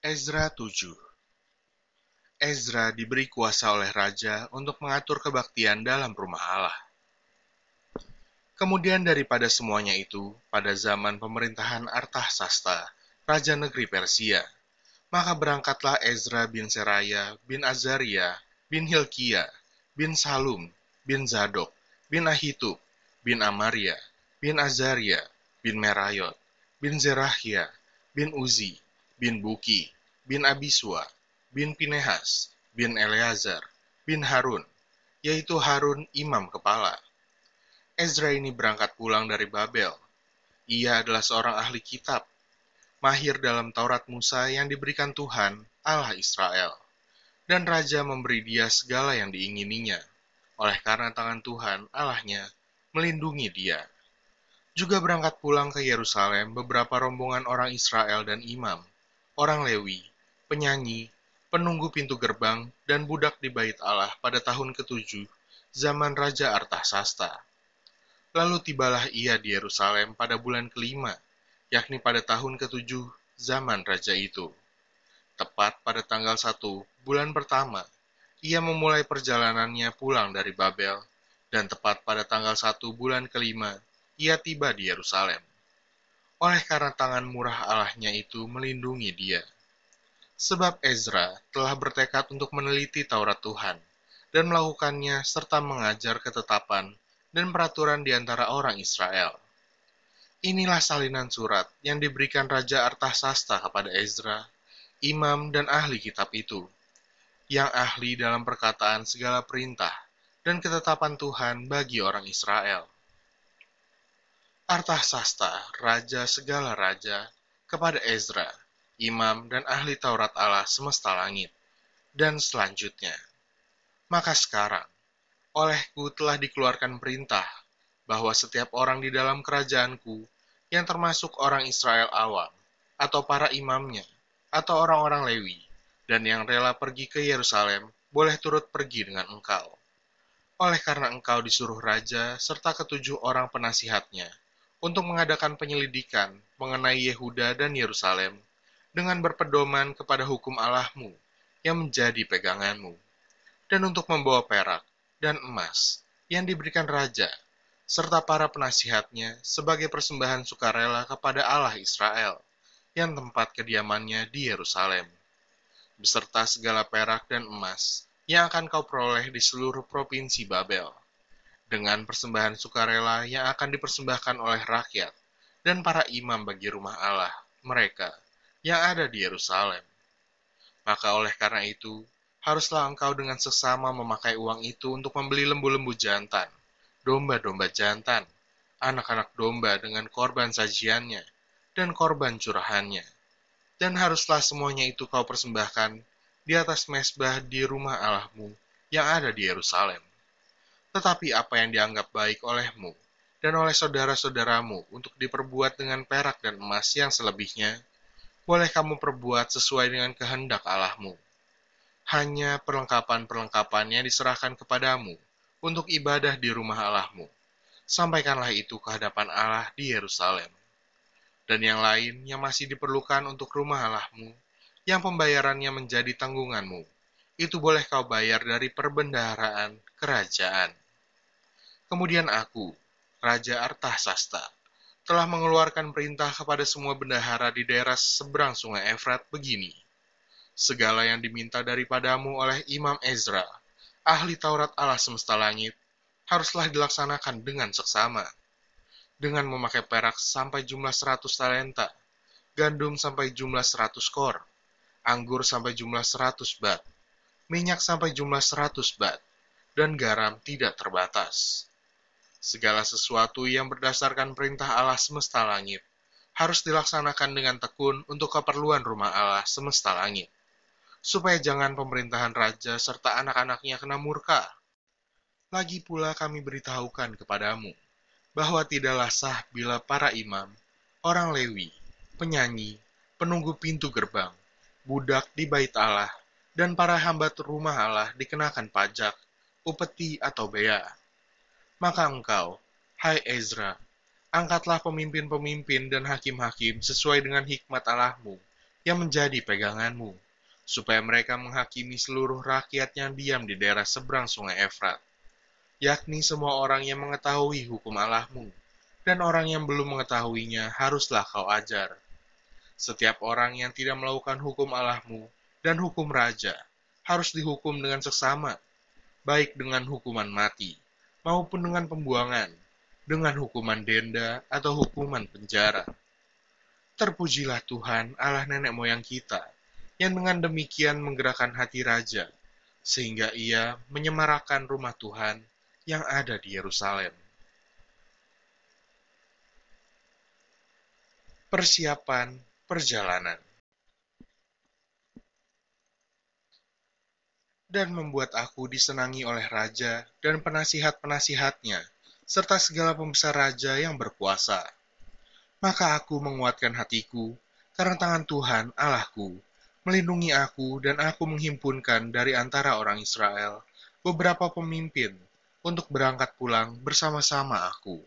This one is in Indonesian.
Ezra 7 Ezra diberi kuasa oleh raja untuk mengatur kebaktian dalam rumah Allah. Kemudian daripada semuanya itu, pada zaman pemerintahan Artahsasta, raja negeri Persia, maka berangkatlah Ezra bin Seraya bin Azaria bin Hilkia bin Salum bin Zadok bin Ahitub bin Amaria bin Azaria bin Merayot bin Zerahia bin Uzi bin Buki, bin Abiswa, bin Pinehas, bin Eleazar, bin Harun, yaitu Harun imam kepala. Ezra ini berangkat pulang dari Babel. Ia adalah seorang ahli kitab, mahir dalam Taurat Musa yang diberikan Tuhan, Allah Israel. Dan raja memberi dia segala yang diingininya, oleh karena tangan Tuhan, Allahnya, melindungi dia. Juga berangkat pulang ke Yerusalem beberapa rombongan orang Israel dan imam, orang Lewi, penyanyi, penunggu pintu gerbang, dan budak di bait Allah pada tahun ketujuh, zaman Raja Artahsasta. Lalu tibalah ia di Yerusalem pada bulan kelima, yakni pada tahun ketujuh, zaman Raja itu. Tepat pada tanggal satu, bulan pertama, ia memulai perjalanannya pulang dari Babel, dan tepat pada tanggal satu bulan kelima, ia tiba di Yerusalem oleh karena tangan murah Allahnya itu melindungi dia. Sebab Ezra telah bertekad untuk meneliti Taurat Tuhan dan melakukannya serta mengajar ketetapan dan peraturan di antara orang Israel. Inilah salinan surat yang diberikan Raja Artahsasta kepada Ezra, imam dan ahli kitab itu, yang ahli dalam perkataan segala perintah dan ketetapan Tuhan bagi orang Israel. Artahsasta, raja segala raja, kepada Ezra, imam dan ahli Taurat Allah semesta langit, dan selanjutnya. Maka sekarang, olehku telah dikeluarkan perintah bahwa setiap orang di dalam kerajaanku yang termasuk orang Israel awam, atau para imamnya, atau orang-orang Lewi, dan yang rela pergi ke Yerusalem, boleh turut pergi dengan engkau. Oleh karena engkau disuruh raja serta ketujuh orang penasihatnya, untuk mengadakan penyelidikan mengenai Yehuda dan Yerusalem dengan berpedoman kepada hukum Allahmu yang menjadi peganganmu, dan untuk membawa perak dan emas yang diberikan raja serta para penasihatnya sebagai persembahan sukarela kepada Allah Israel yang tempat kediamannya di Yerusalem, beserta segala perak dan emas yang akan kau peroleh di seluruh provinsi Babel dengan persembahan sukarela yang akan dipersembahkan oleh rakyat dan para imam bagi rumah Allah mereka yang ada di Yerusalem. Maka oleh karena itu, haruslah engkau dengan sesama memakai uang itu untuk membeli lembu-lembu jantan, domba-domba jantan, anak-anak domba dengan korban sajiannya, dan korban curahannya. Dan haruslah semuanya itu kau persembahkan di atas mesbah di rumah Allahmu yang ada di Yerusalem tetapi apa yang dianggap baik olehmu dan oleh saudara-saudaramu untuk diperbuat dengan perak dan emas yang selebihnya, boleh kamu perbuat sesuai dengan kehendak Allahmu. Hanya perlengkapan-perlengkapannya diserahkan kepadamu untuk ibadah di rumah Allahmu. Sampaikanlah itu ke hadapan Allah di Yerusalem. Dan yang lain yang masih diperlukan untuk rumah Allahmu, yang pembayarannya menjadi tanggunganmu, itu boleh kau bayar dari perbendaharaan kerajaan. Kemudian aku, Raja Artahsasta, telah mengeluarkan perintah kepada semua bendahara di daerah seberang sungai Efrat begini. Segala yang diminta daripadamu oleh Imam Ezra, ahli Taurat Allah semesta langit, haruslah dilaksanakan dengan seksama. Dengan memakai perak sampai jumlah 100 talenta, gandum sampai jumlah 100 kor, anggur sampai jumlah 100 bat, minyak sampai jumlah 100 bat, dan garam tidak terbatas. Segala sesuatu yang berdasarkan perintah Allah semesta langit harus dilaksanakan dengan tekun untuk keperluan rumah Allah semesta langit, supaya jangan pemerintahan raja serta anak-anaknya kena murka. Lagi pula kami beritahukan kepadamu bahwa tidaklah sah bila para imam, orang Lewi, penyanyi, penunggu pintu gerbang, budak di bait Allah, dan para hamba rumah Allah dikenakan pajak, upeti atau bea. Maka engkau, hai Ezra, angkatlah pemimpin-pemimpin dan hakim-hakim sesuai dengan hikmat Allahmu yang menjadi peganganmu, supaya mereka menghakimi seluruh rakyat yang diam di daerah seberang sungai Efrat, yakni semua orang yang mengetahui hukum Allahmu, dan orang yang belum mengetahuinya haruslah kau ajar. Setiap orang yang tidak melakukan hukum Allahmu dan hukum raja harus dihukum dengan seksama, baik dengan hukuman mati maupun dengan pembuangan, dengan hukuman denda atau hukuman penjara. Terpujilah Tuhan Allah nenek moyang kita, yang dengan demikian menggerakkan hati raja, sehingga ia menyemarakan rumah Tuhan yang ada di Yerusalem. Persiapan perjalanan dan membuat aku disenangi oleh raja dan penasihat-penasihatnya, serta segala pembesar raja yang berkuasa. Maka aku menguatkan hatiku, karena tangan Tuhan Allahku melindungi aku dan aku menghimpunkan dari antara orang Israel beberapa pemimpin untuk berangkat pulang bersama-sama aku.